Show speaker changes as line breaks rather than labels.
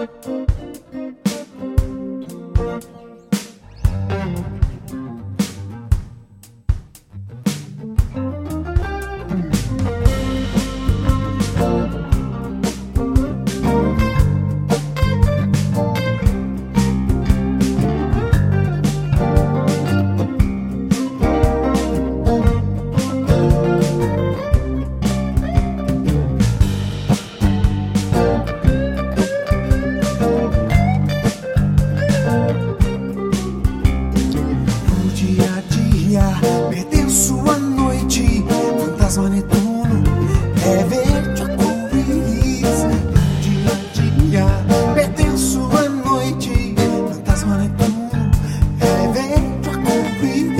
Música we